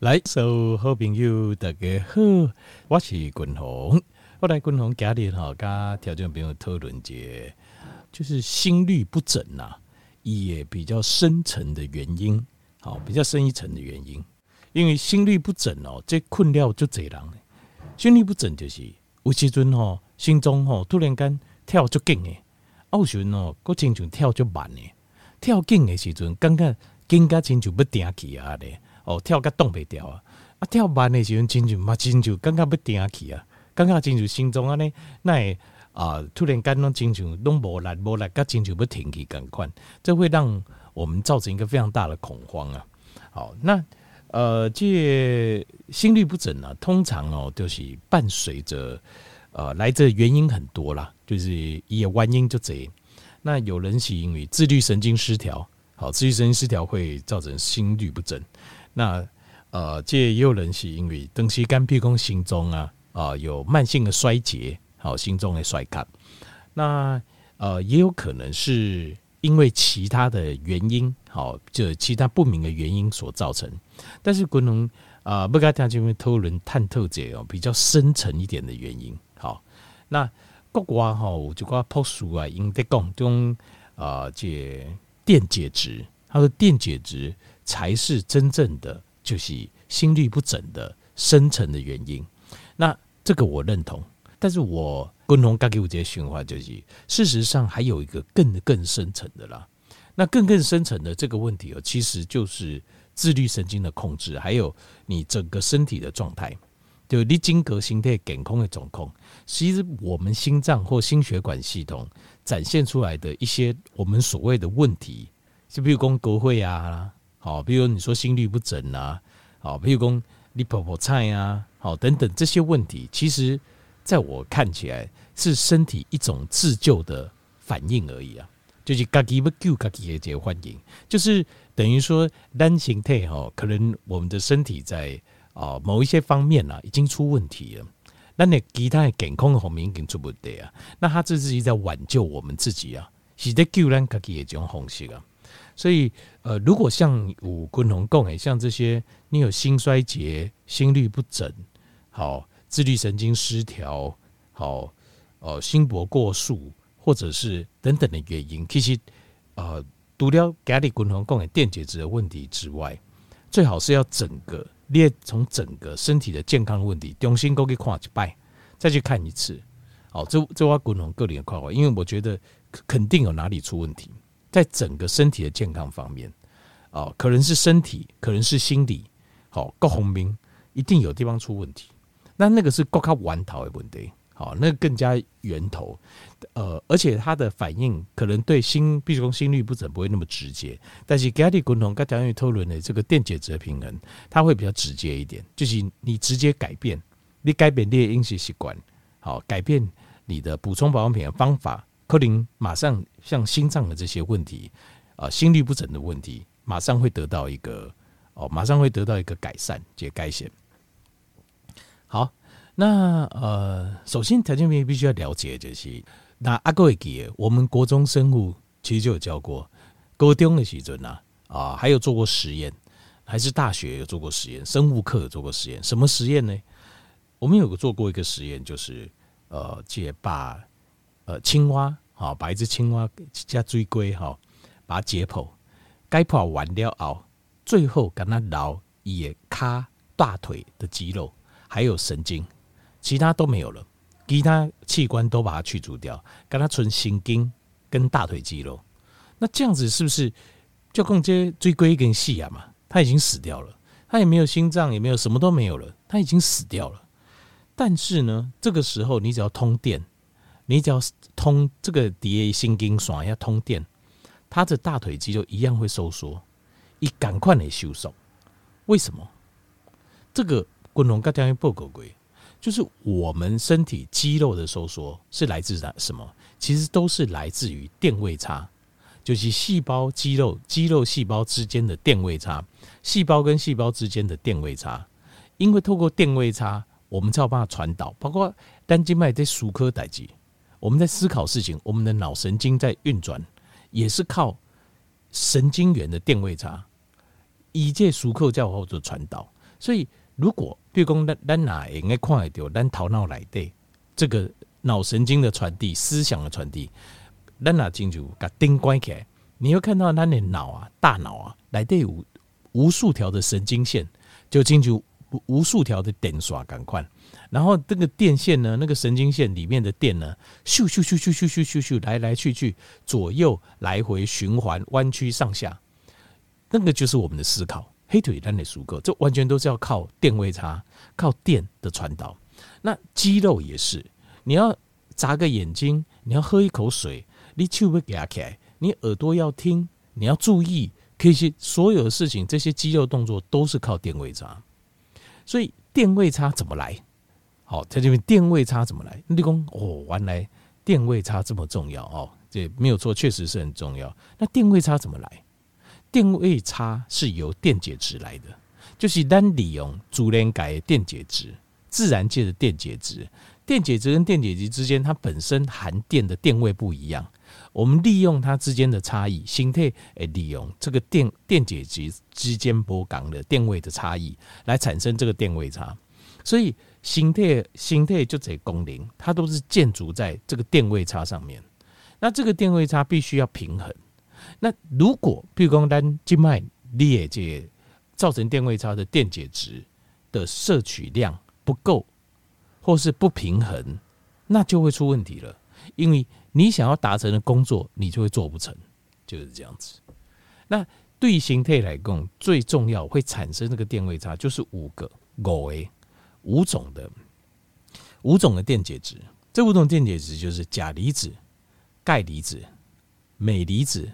来，所有好朋友大家好，我是君宏。我来君宏家里哈，跟听众朋友讨论节，就是心律不整呐、啊，也比较深层的原因，好，比较深一层的原因。因为心律不整哦，这困扰就这样。心律不整就是有时阵吼，心中吼突然间跳就紧诶，有时阵哦，个亲像跳就慢诶，跳紧的时阵，感觉更加亲像要定起啊咧。哦，跳个动袂掉啊！啊，跳慢的时阵，亲像嘛，亲像刚刚要定起啊，刚刚亲像心中安尼，那会啊，突然间拢真像拢无力无力，甲亲像要停去感款，这会让我们造成一个非常大的恐慌啊！好，那呃，这心律不整呢、啊，通常哦，就是伴随着呃，来自原因很多啦，就是也原因就这。那有人是因为自律神经失调，好，自律神经失调会造成心律不整。那呃，这也有人是因为东西间比如说心中啊啊、呃、有慢性的衰竭，好，心中的衰竭。那呃，也有可能是因为其他的原因，好，就其他不明的原因所造成。但是可能啊，不该大家因讨论探透这哦比较深层一点的原因。好，那国外哈就讲朴素啊，应该讲中啊，这电解质，他说电解质。才是真正的，就是心律不整的深层的原因。那这个我认同，但是我共同给我这些循环，就是事实上还有一个更更深层的啦。那更更深层的这个问题哦，其实就是自律神经的控制，还有你整个身体的状态，就你经格心态健康的总控。其实我们心脏或心血管系统展现出来的一些我们所谓的问题，就比如讲国会啊。好，比如你说心律不整啊，好，比如说你婆婆菜啊，好，等等这些问题，其实在我看起来是身体一种自救的反应而已啊，就是自己要救自己的这个反应，就是等于说单形态哈，可能我们的身体在啊某一些方面啊已经出问题了，那你其他的健康的方面已经出问题啊，那他这是在挽救我们自己啊，是在救咱自己的这种方式啊。所以，呃，如果像五坤红共诶，像这些，你有心衰竭、心律不整，好，自律神经失调，好，呃，心搏过速，或者是等等的原因，其实，呃，除了家里坤红共诶电解质的问题之外，最好是要整个列从整个身体的健康问题，重新过去看一拜，再去看一次，好，这这我坤红个人的看法，因为我觉得肯定有哪里出问题。在整个身体的健康方面，啊，可能是身体，可能是心理，好，各方面一定有地方出问题。那那个是更加源头的问题，好，那个更加源头，呃，而且它的反应可能对心，比如说心率不整不会那么直接，但是家里共同跟调养讨论的这个电解质的平衡，它会比较直接一点，就是你直接改变，你改变你的饮食习惯，好，改变你的补充保养品的方法。可能马上像心脏的这些问题，啊，心律不整的问题，马上会得到一个哦，马上会得到一个改善，解改善。好，那呃，首先条件面必须要了解就是，那阿哥会记，我们国中生物其实就有教过，高中的时阵啊，啊，还有做过实验，还是大学有做过实验，生物课有做过实验，什么实验呢？我们有个做过一个实验，就是呃，解把。呃，青蛙，好，把一只青蛙加水龟，哈，把它解剖，解剖完了后，最后跟它捞也卡大腿的肌肉，还有神经，其他都没有了，其他器官都把它去除掉，跟它存神经跟大腿肌肉。那这样子是不是就更接水龟跟细啊嘛？它已经死掉了，它也没有心脏，也没有什么都没有了，它已经死掉了。但是呢，这个时候你只要通电。你只要通这个底下神经线要通电，他的大腿肌肉一样会收缩，一赶快来收缩。为什么？这个滚龙刚才报告过，就是我们身体肌肉的收缩是来自什么？其实都是来自于电位差，就是细胞、肌肉、肌肉细胞之间的电位差，细胞跟细胞之间的电位差。因为透过电位差，我们才有办法传导，包括单静脉在数颗代志。我们在思考事情，我们的脑神经在运转，也是靠神经元的电位差，以这熟扣叫后做传导。所以如果比如讲咱咱哪应该看得到咱头脑来的这个脑神经的传递、思想的传递，咱哪进去把灯关起来，你会看到咱的脑啊、大脑啊来的有无数条的神经线，就进去无数条的电刷感快。然后这个电线呢，那个神经线里面的电呢，咻咻咻咻咻咻咻咻，来来去去，左右来回循环，弯曲上下，那个就是我们的思考。黑腿单的足够，这完全都是要靠电位差，靠电的传导。那肌肉也是，你要眨个眼睛，你要喝一口水，你手要夹起来，你耳朵要听，你要注意，可以去所有的事情，这些肌肉动作都是靠电位差。所以电位差怎么来？好，在这边电位差怎么来？你讲哦，原来电位差这么重要哦，这没有错，确实是很重要。那电位差怎么来？电位差是由电解质来的，就是单利用自然界的电解质，自然界的电解质，电解质跟电解质之间，它本身含电的电位不一样，我们利用它之间的差异，形态诶，利用这个电电解质之间波长的电位的差异，来产生这个电位差，所以。形态心态就这功能，它都是建筑在这个电位差上面。那这个电位差必须要平衡。那如果譬如说单静脉裂解造成电位差的电解质的摄取量不够，或是不平衡，那就会出问题了。因为你想要达成的工作，你就会做不成，就是这样子。那对于形态来讲，最重要会产生这个电位差，就是五个五 A。五种的五种的电解质，这五种电解质就是钾离子、钙离子、镁离子、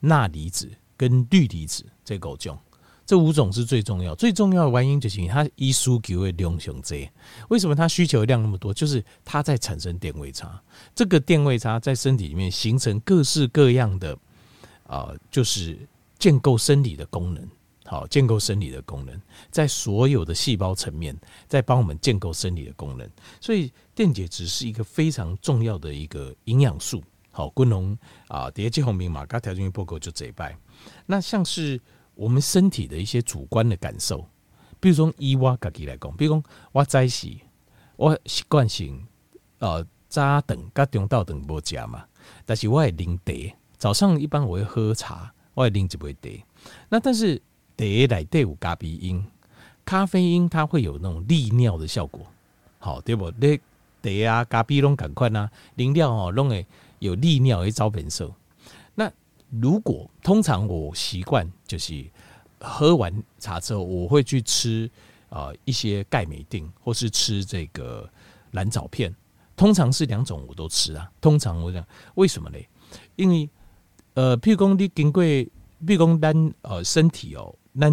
钠离子跟氯离子这五种。这五种是最重要，最重要的原因就是它一需求会量上这。为什么它需求量那么多？就是它在产生电位差。这个电位差在身体里面形成各式各样的啊、就是建构生理的功能。好，建构生理的功能，在所有的细胞层面，在帮我们建构生理的功能。所以电解质是一个非常重要的一个营养素。好，昆龙啊，第一季红明马嘎条件报告就这一拜。那像是我们身体的一些主观的感受，比如说以我自己来讲，比如说我早起，我习惯性呃早顿跟中昼顿不加嘛，但是我会啉茶，早上一般我会喝茶，我会啉一杯茶。那但是茶来对有咖啡因，咖啡因它会有那种利尿的效果，好对不？那茶啊、咖啡拢赶快呐，饮料哦拢会有利尿会招本色。那如果通常我习惯就是喝完茶之后，我会去吃啊一些钙镁錠，或是吃这个蓝藻片。通常是两种我都吃啊。通常我讲为什么呢？因为呃，譬如讲你经过，譬如讲咱呃身体哦。那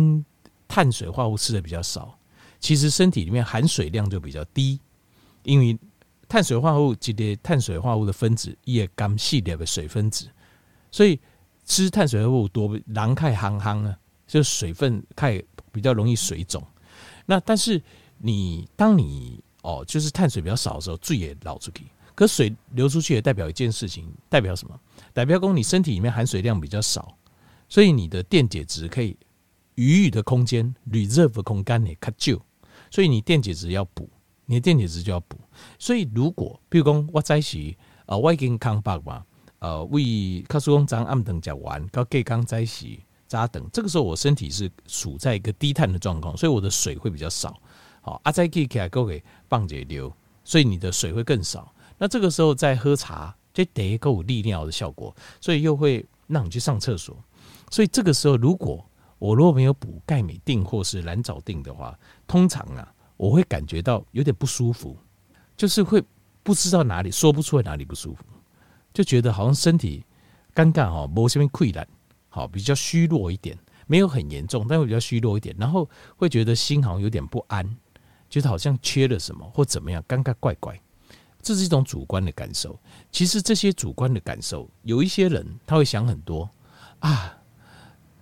碳水化合物吃的比较少，其实身体里面含水量就比较低，因为碳水化合物这些碳水化合物的分子也刚细点的水分子，所以吃碳水化合物多，人较夯夯啊，就水分太比较容易水肿。那但是你当你哦，就是碳水比较少的时候，水也流出去，可水流出去也代表一件事情，代表什么？代表公你身体里面含水量比较少，所以你的电解质可以。余裕的空间，reserve 空间呢，较旧，所以你电解质要补，你的电解质就要补。所以如果，比如讲我在时啊，我已经康复嘛，呃，为卡说讲早暗等讲完，到隔刚在时扎等，这个时候我身体是处在一个低碳的状况，所以我的水会比较少。好，阿再给起来够给棒解流，所以你的水会更少。那这个时候再喝茶，就得够利尿的效果，所以又会让你去上厕所。所以这个时候如果我如果没有补钙镁定或是蓝藻定的话，通常啊，我会感觉到有点不舒服，就是会不知道哪里说不出来哪里不舒服，就觉得好像身体尴尬哈，某些边溃烂，好比较虚弱一点，没有很严重，但会比较虚弱一点，然后会觉得心好像有点不安，觉得好像缺了什么或怎么样，尴尬怪怪，这是一种主观的感受。其实这些主观的感受，有一些人他会想很多啊。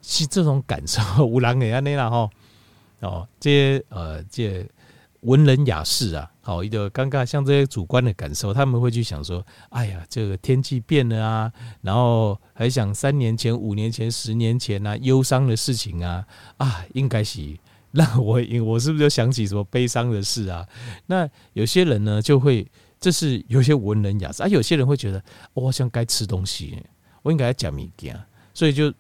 其实这种感受，有人会这样啦吼哦，这些呃，这些文人雅士啊，好一个尴尬，像这些主观的感受，他们会去想说，哎呀，这个天气变了啊，然后还想三年前、五年前、十年前啊，忧伤的事情啊，啊，应该是那我我是不是就想起什么悲伤的事啊？那有些人呢就会，这是有些文人雅士啊，有些人会觉得，我好像该吃东西，我应该要讲米羹，所以就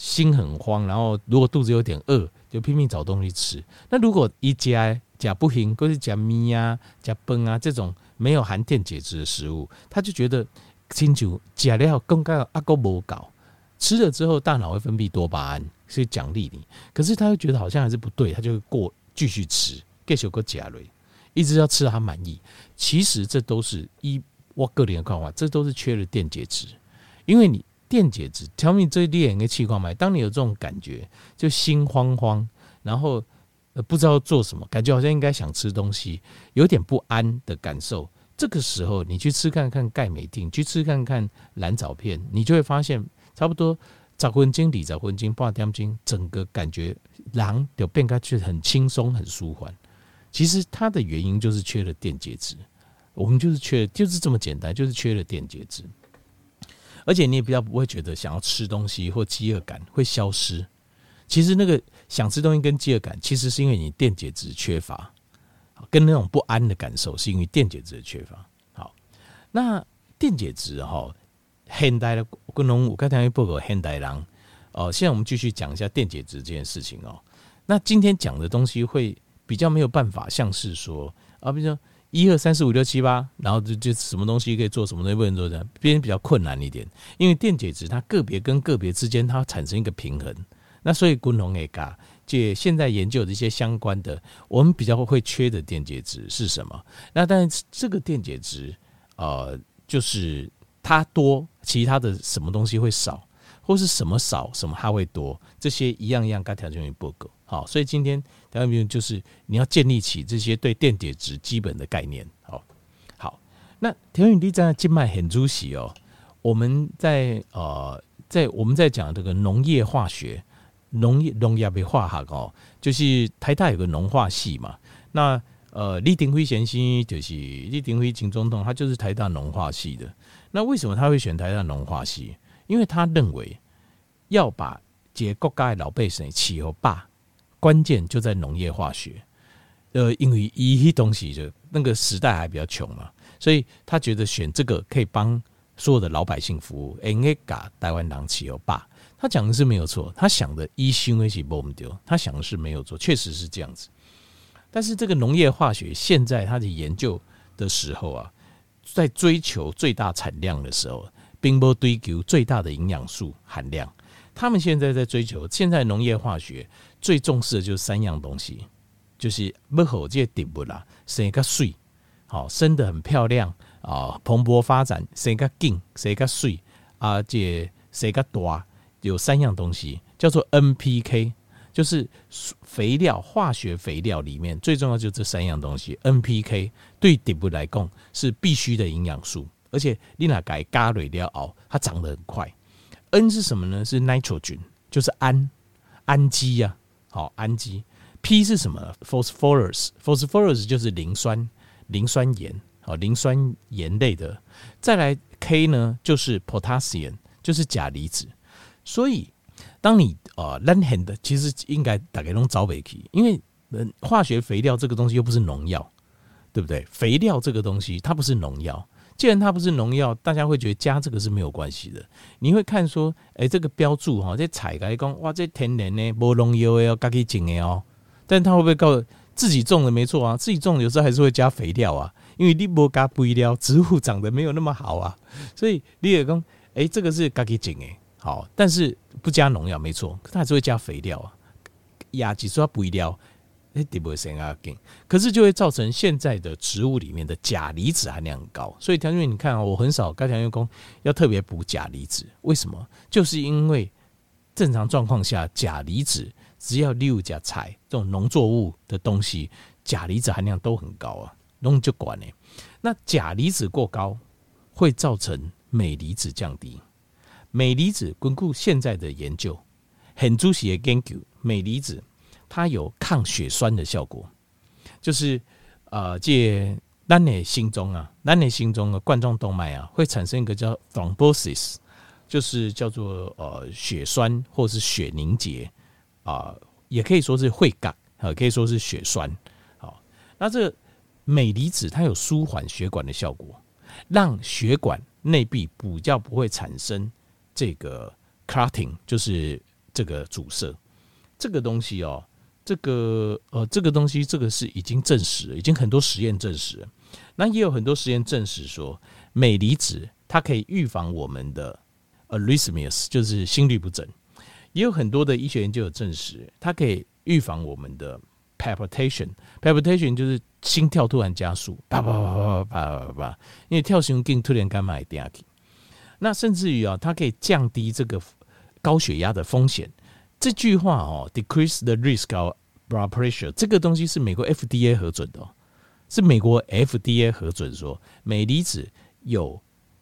心很慌，然后如果肚子有点饿，就拼命找东西吃。那如果一家假不行，或是假米啊、假崩啊这种没有含电解质的食物，他就觉得清楚假料更加阿哥无搞。吃了之后，大脑会分泌多巴胺，是奖励你。可是他又觉得好像还是不对，他就过继续吃，继续个加瑞，一直要吃到他满意。其实这都是一我个人的看法，这都是缺了电解质。因为你电解质，调你最厉害的气况嘛。当你有这种感觉，就心慌慌，然后呃不知道做什么，感觉好像应该想吃东西，有点不安的感受。这个时候，你去吃看看钙镁定，去吃看看蓝藻片，你就会发现。差不多十分钟、二十分钟、半点钟，整个感觉狼就变开去很轻松、很舒缓。其实它的原因就是缺了电解质，我们就是缺，就是这么简单，就是缺了电解质。而且你也比较不会觉得想要吃东西或饥饿感会消失。其实那个想吃东西跟饥饿感，其实是因为你电解质缺乏，跟那种不安的感受是因为电解质的缺乏。好，那电解质哈。现代的工农，我刚才报告现代人哦。现在我们继续讲一下电解质这件事情哦。那今天讲的东西会比较没有办法，像是说啊，比如说一二三四五六七八，然后就就什么东西可以做，什么东西不能做，这样边比较困难一点。因为电解质它个别跟个别之间它产生一个平衡，那所以工农也嘎，借现在研究的一些相关的，我们比较会缺的电解质是什么？那但是这个电解质呃，就是。它多，其他的什么东西会少，或是什么少，什么它会多，这些一样一样该条件也不够。好，所以今天条件就是你要建立起这些对电解质基本的概念。好，好，那条件你在静脉很主席哦。我们在呃，在我们在讲这个农业化学，农业农业被化学哦，就是台大有个农化系嘛。那呃，李登辉先生就是李登辉前总统，他就是台大农化系的。那为什么他会选台大农化系？因为他认为要把这国家的老百姓气候霸，关键就在农业化学。呃，因为一些东西就那个时代还比较穷嘛，所以他觉得选这个可以帮所有的老百姓服务。应该把台湾人气候霸，他讲的是没有错，他想的一心为是不丢，他想的是没有错，确实是这样子。但是这个农业化学现在他的研究的时候啊。在追求最大产量的时候，并不追求最大的营养素含量。他们现在在追求，现在农业化学最重视的就是三样东西，就是不好这些底部啦，生个水，好生得很漂亮啊，蓬勃发展，生个劲，生个水啊，这生个大，有三样东西叫做 NPK。就是肥料，化学肥料里面最重要就是这三样东西。NPK 对植物来讲是必须的营养素，而且你那改加蕊料熬，它长得很快。N 是什么呢？是 nitrogen，就是氨氨基呀，好氨基。P 是什么？phosphorus，phosphorus 就是磷酸磷酸盐，好磷酸盐类的。再来 K 呢，就是 potassium，就是钾离子。所以当你呃，烂很的，其实应该大概弄找尾去，因为化学肥料这个东西又不是农药，对不对？肥料这个东西它不是农药，既然它不是农药，大家会觉得加这个是没有关系的。你会看说，哎，这个标注哈，这采来讲，哇，这天然的，无农药的哦，自己种的哦。但他会不会告自己种的没错啊？自己种有时候还是会加肥料啊，因为你不加肥料，植物长得没有那么好啊。所以你也讲，哎，这个是自己种的。好，但是不加农药没错，可它还是会加肥料啊，亚几说不一料，哎，地不会生啊，可是就会造成现在的植物里面的钾离子含量很高，所以条件你看啊，我很少刚才员工要特别补钾离子，为什么？就是因为正常状况下钾离子只要六甲菜这种农作物的东西，钾离子含量都很高啊，农就管呢。那钾离子过高会造成镁离子降低。镁离子，根据现在的研究，很仔细的研究，镁离子它有抗血栓的效果，就是呃，借咱的心中啊，咱的心中的冠状动脉啊，会产生一个叫 thrombosis，就是叫做呃血栓或是血凝结啊，也可以说是会感啊，可以说是血栓。好，那这镁离子它有舒缓血管的效果，让血管内壁比较不会产生这个 clotting，就是这个阻塞。这个东西哦，这个呃，这个东西，这个是已经证实了，已经很多实验证实了。那也有很多实验证实说，镁离子它可以预防我们的 arrhythmias，就是心律不整。也有很多的医学研究有证实，它可以预防我们的 palpitation，palpitation 就是心跳突然加速，啪啪啪啪啪啪啪，因为跳心经突然干嘛一定要那甚至于啊，它可以降低这个高血压的风险。这句话哦，decrease the risk of blood pressure，这个东西是美国 FDA 核准的，是美国 FDA 核准说镁离子有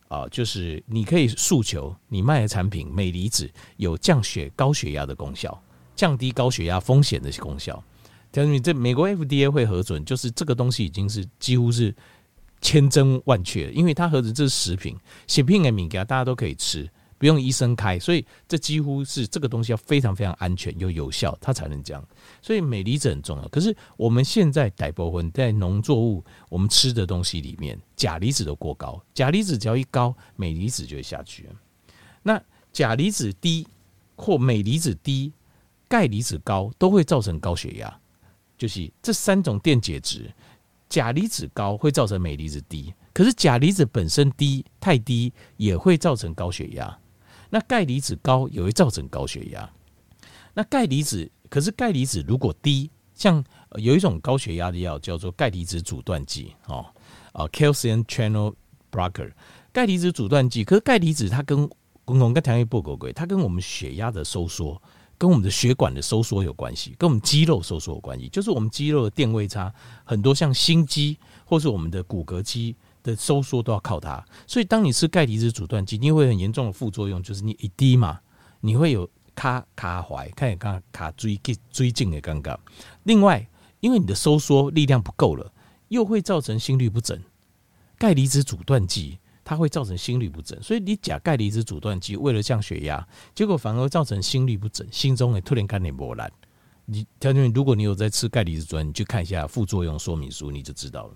啊，就是你可以诉求你卖的产品镁离子有降血高血压的功效，降低高血压风险的功效。但是你这美国 FDA 会核准，就是这个东西已经是几乎是千真万确，因为它核准这是食品，食品的物件大家都可以吃。不用医生开，所以这几乎是这个东西要非常非常安全又有效，它才能这样。所以镁离子很重要。可是我们现在大部分在农作物我们吃的东西里面，钾离子都过高，钾离子只要一高，镁离子就会下去。那钾离子低或镁离子低，钙离子高都会造成高血压。就是这三种电解质，钾离子高会造成镁离子低，可是钾离子本身低太低也会造成高血压。那钙离子高也会造成高血压。那钙离子，可是钙离子如果低，像有一种高血压的药叫做钙离子阻断剂，哦，啊，calcium channel blocker，钙离子阻断剂。可是钙离子它跟共同跟糖尿病不狗它跟我们血压的收缩，跟我们的血管的收缩有关系，跟我们肌肉收缩有关系。就是我们肌肉的电位差，很多像心肌或是我们的骨骼肌。的收缩都要靠它，所以当你吃钙离子阻断剂，你会很严重的副作用，就是你一滴嘛，你会有卡卡怀，看卡卡椎椎静的尴尬。另外，因为你的收缩力量不够了，又会造成心律不整。钙离子阻断剂它会造成心律不整，所以你假钙离子阻断剂为了降血压，结果反而造成心律不整，心中也突然间你波澜。你条件，如果你有在吃钙离子阻断，你去看一下副作用说明书，你就知道了。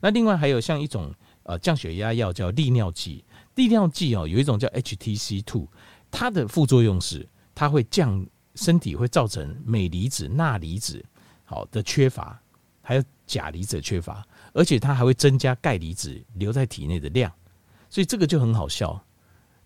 那另外还有像一种呃降血压药叫利尿剂，利尿剂哦有一种叫 HTC two，它的副作用是它会降身体会造成镁离子、钠离子好的缺乏，还有钾离子的缺乏，而且它还会增加钙离子留在体内的量，所以这个就很好笑，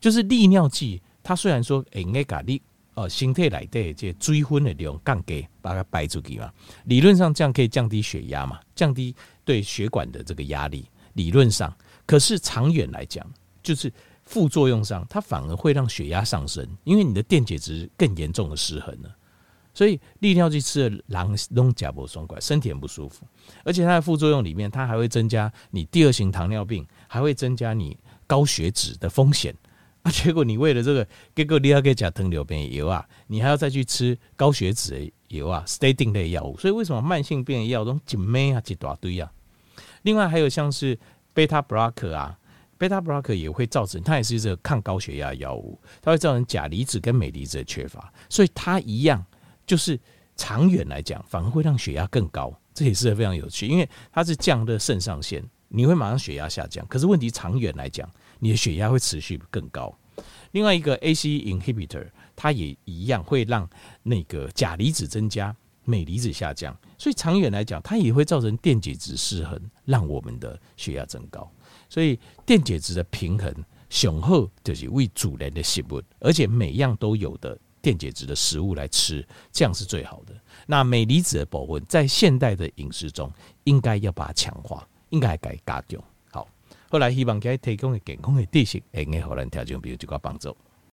就是利尿剂它虽然说应该咖喱。哦，身体内底这追分的量降低，把它排出去嘛。理论上这样可以降低血压嘛，降低对血管的这个压力。理论上，可是长远来讲，就是副作用上，它反而会让血压上升，因为你的电解质更严重的失衡了。所以利尿剂吃了，狼弄甲不松快，身体很不舒服。而且它的副作用里面，它还会增加你第二型糖尿病，还会增加你高血脂的风险。啊！结果你为了这个，结果你要给甲糖尿病油啊，你还要再去吃高血脂的药啊，statin 类药物。所以为什么慢性病的药都一枚啊，一大堆啊？另外还有像是贝塔 blocker 啊，贝塔 blocker 也会造成，它也是一个抗高血压药物，它会造成钾离子跟镁离子的缺乏，所以它一样就是长远来讲，反而会让血压更高。这也是非常有趣，因为它是降的肾上腺，你会马上血压下降。可是问题长远来讲。你的血压会持续更高。另外一个 ACE inhibitor，它也一样会让那个钾离子增加，镁离子下降。所以长远来讲，它也会造成电解质失衡，让我们的血压增高。所以电解质的平衡，雄厚就是为主人的食物，而且每样都有的电解质的食物来吃，这样是最好的。那镁离子的保温，在现代的饮食中，应该要把它强化，应该该加强。好后来希望给提供的健康的知识，会给予咱听众朋友一个帮助。